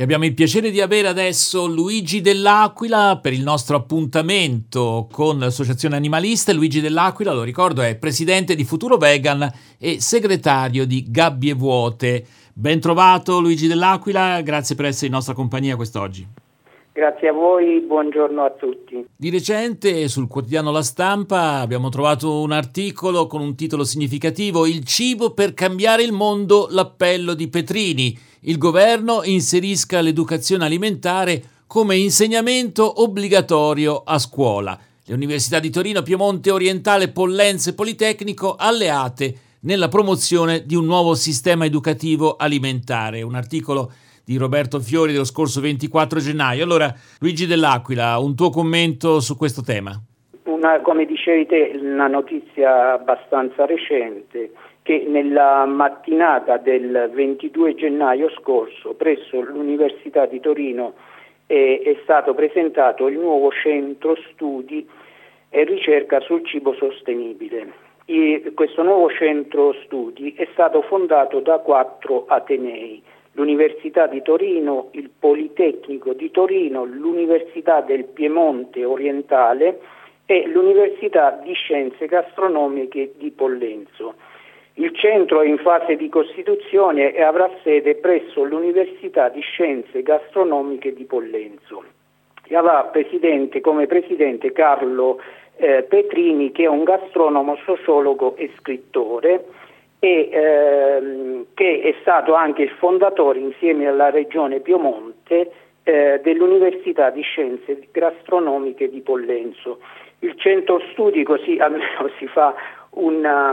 E abbiamo il piacere di avere adesso Luigi Dell'Aquila per il nostro appuntamento con l'Associazione Animalista. Luigi Dell'Aquila, lo ricordo, è presidente di Futuro Vegan e segretario di Gabbie Vuote. Ben trovato Luigi Dell'Aquila, grazie per essere in nostra compagnia quest'oggi. Grazie a voi, buongiorno a tutti. Di recente sul quotidiano La Stampa abbiamo trovato un articolo con un titolo significativo Il cibo per cambiare il mondo, l'appello di Petrini il governo inserisca l'educazione alimentare come insegnamento obbligatorio a scuola. Le università di Torino, Piemonte Orientale, Pollenze e Politecnico alleate nella promozione di un nuovo sistema educativo alimentare. Un articolo di Roberto Fiori dello scorso 24 gennaio. Allora, Luigi Dell'Aquila, un tuo commento su questo tema? Una, come dicevi te, una notizia abbastanza recente che nella mattinata del 22 gennaio scorso presso l'Università di Torino è, è stato presentato il nuovo centro studi e ricerca sul cibo sostenibile. E questo nuovo centro studi è stato fondato da quattro Atenei, l'Università di Torino, il Politecnico di Torino, l'Università del Piemonte Orientale e l'Università di Scienze Gastronomiche di Pollenzo. Il centro è in fase di costituzione e avrà sede presso l'Università di Scienze Gastronomiche di Pollenzo. E avrà presidente, come presidente Carlo eh, Petrini che è un gastronomo, sociologo e scrittore e ehm, che è stato anche il fondatore insieme alla regione Piemonte eh, dell'Università di Scienze Gastronomiche di Pollenzo. Il centro studi così almeno si fa una,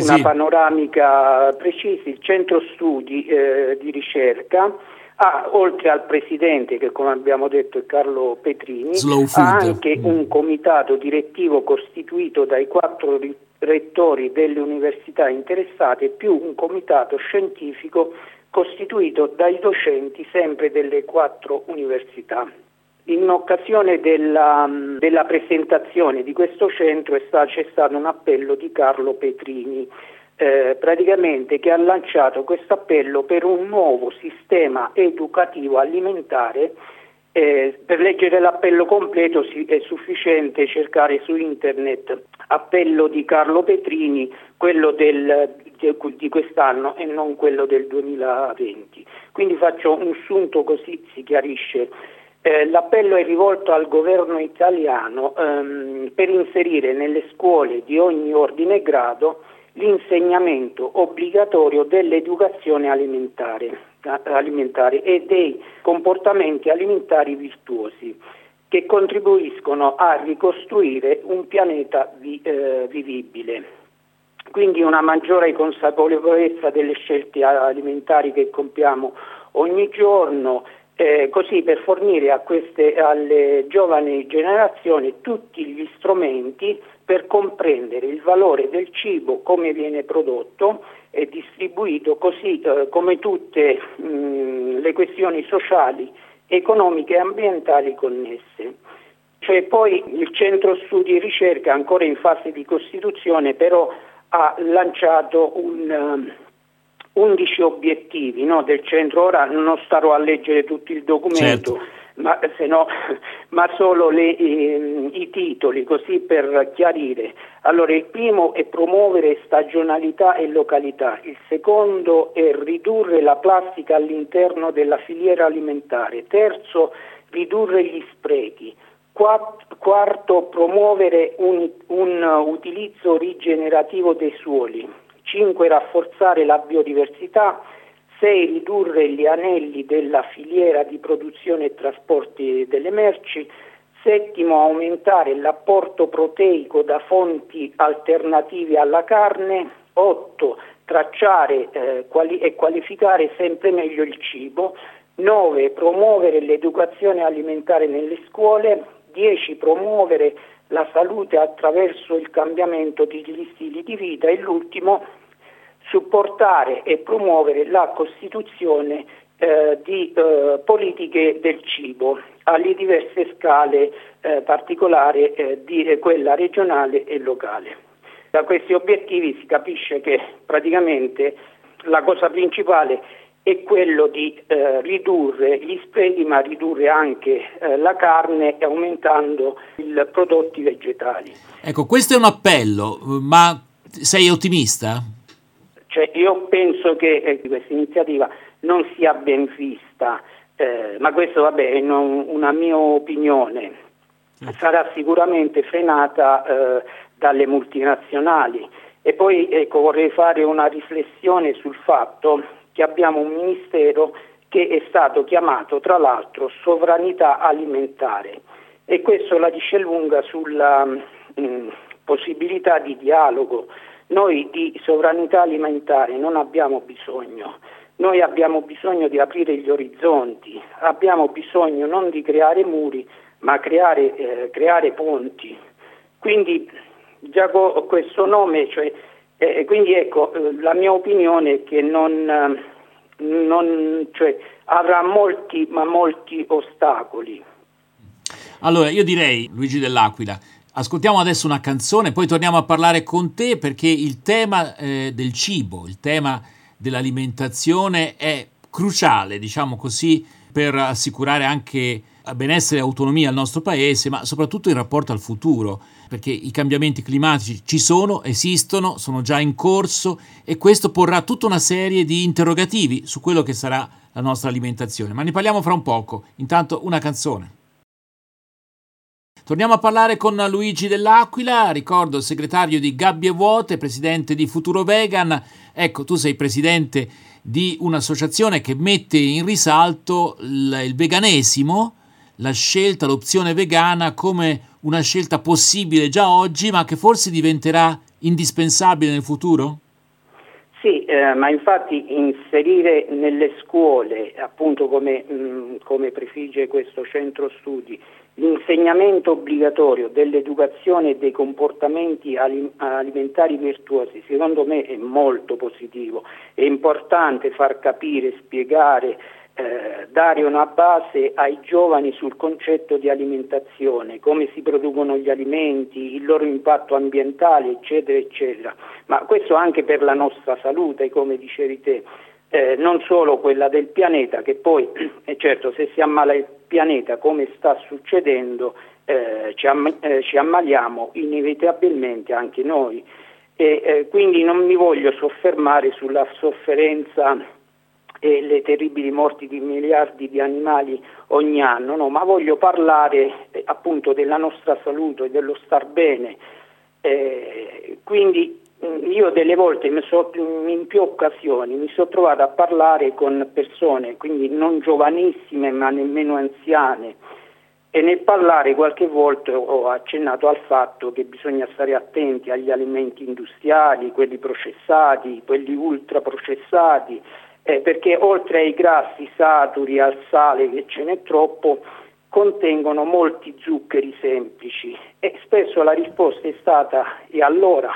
sì, una sì. panoramica precisa, il centro studi eh, di ricerca ha, oltre al presidente che come abbiamo detto è Carlo Petrini, ha anche mm. un comitato direttivo costituito dai quattro rettori delle università interessate più un comitato scientifico costituito dai docenti sempre delle quattro università. In occasione della, della, presentazione di questo centro sta, c'è stato un appello di Carlo Petrini, eh, praticamente che ha lanciato questo appello per un nuovo sistema educativo alimentare. Eh, per leggere l'appello completo si, è sufficiente cercare su internet appello di Carlo Petrini, quello del, de, di quest'anno e non quello del 2020. Quindi faccio un sunto così si chiarisce eh, l'appello è rivolto al governo italiano ehm, per inserire nelle scuole di ogni ordine e grado l'insegnamento obbligatorio dell'educazione alimentare, alimentare e dei comportamenti alimentari virtuosi che contribuiscono a ricostruire un pianeta vi, eh, vivibile. Quindi una maggiore consapevolezza delle scelte alimentari che compiamo ogni giorno, eh, così per fornire queste, alle giovani generazioni tutti gli strumenti per comprendere il valore del cibo, come viene prodotto e distribuito, così eh, come tutte mh, le questioni sociali, economiche e ambientali connesse. Cioè, poi il centro studi e ricerca, ancora in fase di costituzione, però ha lanciato un, 11 obiettivi no, del centro. Ora non starò a leggere tutto il documento, certo. ma, no, ma, solo le, eh, i titoli, così per chiarire. Allora, il primo è promuovere stagionalità e località, il secondo è ridurre la plastica all'interno della filiera alimentare, terzo ridurre gli sprechi. Quarto, promuovere un, un utilizzo rigenerativo dei suoli. 5 rafforzare la biodiversità, 6 ridurre gli anelli della filiera di produzione e trasporti delle merci, settimo aumentare l'apporto proteico da fonti alternative alla carne, 8 tracciare eh, quali- e qualificare sempre meglio il cibo, 9 promuovere l'educazione alimentare nelle scuole, 10 promuovere la salute attraverso il cambiamento degli stili di vita e l'ultimo supportare e promuovere la costituzione eh, di eh, politiche del cibo alle diverse scale eh, particolari eh, di eh, quella regionale e locale. Da questi obiettivi si capisce che praticamente la cosa principale è quello di eh, ridurre gli sprechi ma ridurre anche la carne aumentando i prodotti vegetali. Ecco, questo è un appello, ma sei ottimista? Cioè, io penso che eh, questa iniziativa non sia ben vista, eh, ma questo vabbè, è non, una mia opinione. Sarà sicuramente frenata eh, dalle multinazionali. E poi ecco, vorrei fare una riflessione sul fatto che abbiamo un ministero che è stato chiamato tra l'altro sovranità alimentare e questo la dice lunga sulla mh, mm, possibilità di dialogo. Noi di sovranità alimentare non abbiamo bisogno, noi abbiamo bisogno di aprire gli orizzonti, abbiamo bisogno non di creare muri ma creare, eh, creare ponti. Quindi già questo nome, cioè eh, quindi ecco, eh, la mia opinione è che non, eh, non, cioè, avrà molti, ma molti ostacoli. Allora, io direi, Luigi dell'Aquila, ascoltiamo adesso una canzone, poi torniamo a parlare con te perché il tema eh, del cibo, il tema dell'alimentazione è cruciale, diciamo così, per assicurare anche benessere e autonomia al nostro paese, ma soprattutto in rapporto al futuro perché i cambiamenti climatici ci sono, esistono, sono già in corso e questo porrà tutta una serie di interrogativi su quello che sarà la nostra alimentazione. Ma ne parliamo fra un poco. Intanto una canzone. Torniamo a parlare con Luigi Dell'Aquila, ricordo segretario di Gabbie Vuote, presidente di Futuro Vegan. Ecco, tu sei presidente di un'associazione che mette in risalto il veganesimo, la scelta, l'opzione vegana come una scelta possibile già oggi, ma che forse diventerà indispensabile nel futuro? Sì, eh, ma infatti inserire nelle scuole, appunto come, mh, mm, come prefigge questo centro studi, l'insegnamento obbligatorio dell'educazione e dei comportamenti alimentari virtuosi, secondo me è molto positivo. È importante far capire, spiegare eh, dare una base ai giovani sul concetto di alimentazione, come si producono gli alimenti, il loro impatto ambientale, eccetera, eccetera. Ma questo anche per la nostra salute, come dicevi te, eh, non solo quella del pianeta, che poi, eh, certo, se si ammala il pianeta, come sta succedendo, eh, ci, am- eh, ci, ammaliamo inevitabilmente anche noi. E, eh, quindi non mi voglio soffermare sulla sofferenza e le terribili morti di miliardi di animali ogni anno, no, ma voglio parlare eh, appunto della nostra salute e dello star bene. Eh, quindi io delle volte so, in più occasioni mi sono trovato a parlare con persone, quindi non giovanissime ma nemmeno anziane, e nel parlare qualche volta ho accennato al fatto che bisogna stare attenti agli alimenti industriali, quelli processati, quelli ultraprocessati, eh, perché oltre ai grassi saturi, al sale che ce n'è troppo, contengono molti zuccheri semplici e spesso la risposta è stata e allora?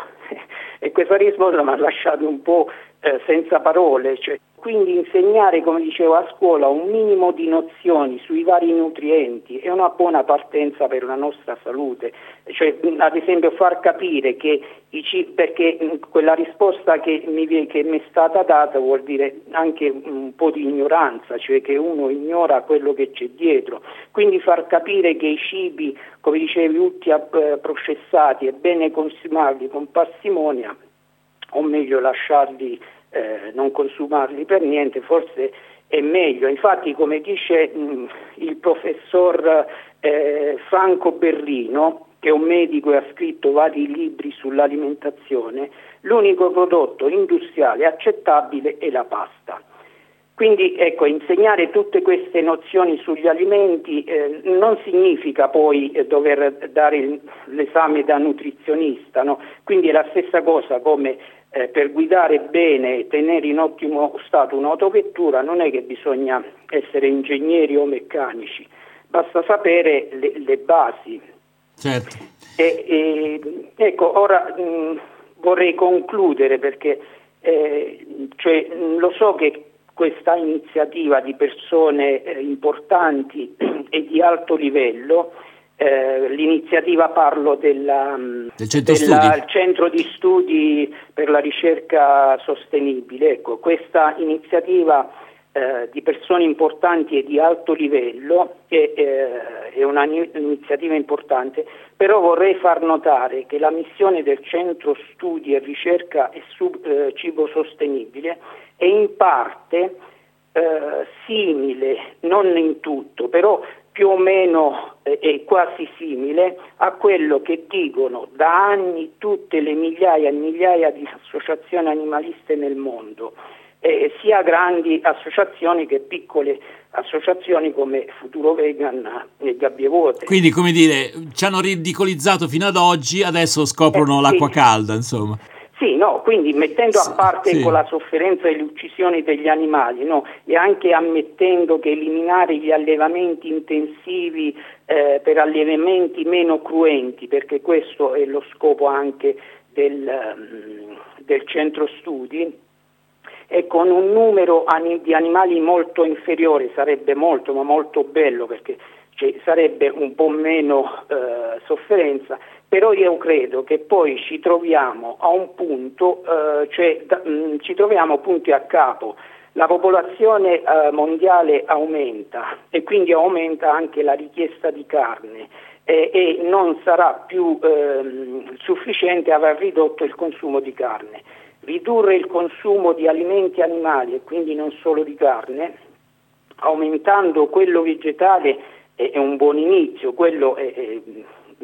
E questa risposta mi ha lasciato un po' eh, senza parole, cioè, quindi insegnare, come dicevo a scuola, un minimo di nozioni sui vari nutrienti è una buona partenza per la nostra salute, cioè, ad esempio far capire che i, perché quella risposta che mi, che mi, è stata data vuol dire anche un po' di ignoranza, cioè che uno ignora quello che c'è dietro, quindi far capire che i cibi, come dicevi, ultra eh, processati è bene consumarli con parsimonia o meglio lasciarli eh, non consumarli per niente, forse è meglio. Infatti, come dice mh, il professor eh, Franco Berrino, che è un medico e ha scritto vari libri sull'alimentazione, l'unico prodotto industriale accettabile è la pasta. Quindi ecco, insegnare tutte queste nozioni sugli alimenti eh, non significa poi eh, dover dare l'esame da nutrizionista, no? quindi è la stessa cosa come eh, per guidare bene e tenere in ottimo stato un'autovettura non è che bisogna essere ingegneri o meccanici, basta sapere le, le basi. Certo. E, e, ecco, ora mh, vorrei concludere perché eh, cioè, lo so che questa iniziativa di persone eh, importanti e di alto livello eh, l'iniziativa parlo della, del centro, della, centro, di studi per la ricerca sostenibile. Ecco, questa iniziativa eh, di persone importanti e di alto livello, che eh, è un'iniziativa importante, però vorrei far notare che la missione del Centro Studi e Ricerca e Sub, eh, Cibo Sostenibile è in parte eh, simile, non in tutto, però più o meno eh, è quasi simile a quello che dicono da anni tutte le migliaia e migliaia di associazioni animaliste nel mondo eh, sia grandi associazioni che piccole associazioni come Futuro Vegan e Gabbie Vuote. Quindi, come dire, ci hanno ridicolizzato fino ad oggi, adesso scoprono eh, l'acqua calda, insomma. Sì, no, quindi mettendo a parte sì. la sofferenza e le uccisioni degli animali no, e anche ammettendo che eliminare gli allevamenti intensivi eh, per allevamenti meno cruenti, perché questo è lo scopo anche del, um, del centro studi, e con un numero di animali molto inferiore, sarebbe molto ma molto bello perché cioè, sarebbe un po' meno eh, sofferenza, però io credo che poi ci troviamo a un punto, eh, cioè da, mh, mm, ci troviamo punti a capo. La popolazione eh, mondiale aumenta e quindi aumenta anche la richiesta di carne e, e non sarà più ehm, sufficiente aver ridotto il consumo di carne ridurre il consumo di alimenti animali e quindi non solo di carne, aumentando quello vegetale è, è un buon inizio, quello è, è,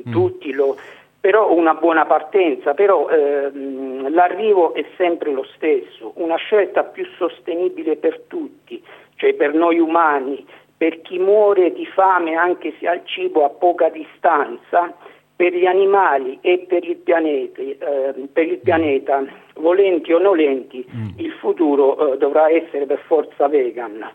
mm. tutti lo però una buona partenza, però ehm, l'arrivo è sempre lo stesso, una scelta più sostenibile per tutti, cioè per noi umani, per chi muore di fame anche se ha il cibo a poca distanza, per gli animali e per il pianeta, eh, per il pianeta volenti o nolenti, mm. il futuro eh, dovrà essere per forza vegan.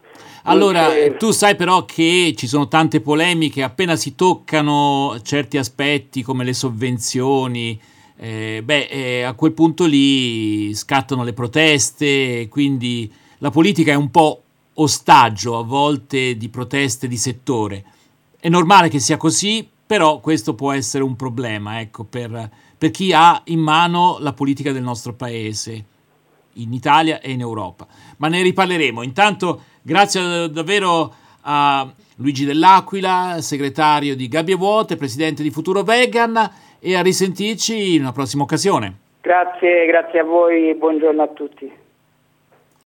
Allora, Dunque, tu sai però che ci sono tante polemiche, appena si toccano certi aspetti come le sovvenzioni, eh, beh, eh, a quel punto lì scattano le proteste, quindi la politica è un po' ostaggio a volte di proteste di settore. È normale che sia così, però questo può essere un problema ecco, per, per chi ha in mano la politica del nostro paese, in Italia e in Europa. Ma ne riparleremo. Intanto, grazie davvero a Luigi Dell'Aquila, segretario di Gabbie Vuote, presidente di Futuro Vegan, e a risentirci in una prossima occasione. Grazie, grazie a voi e buongiorno a tutti.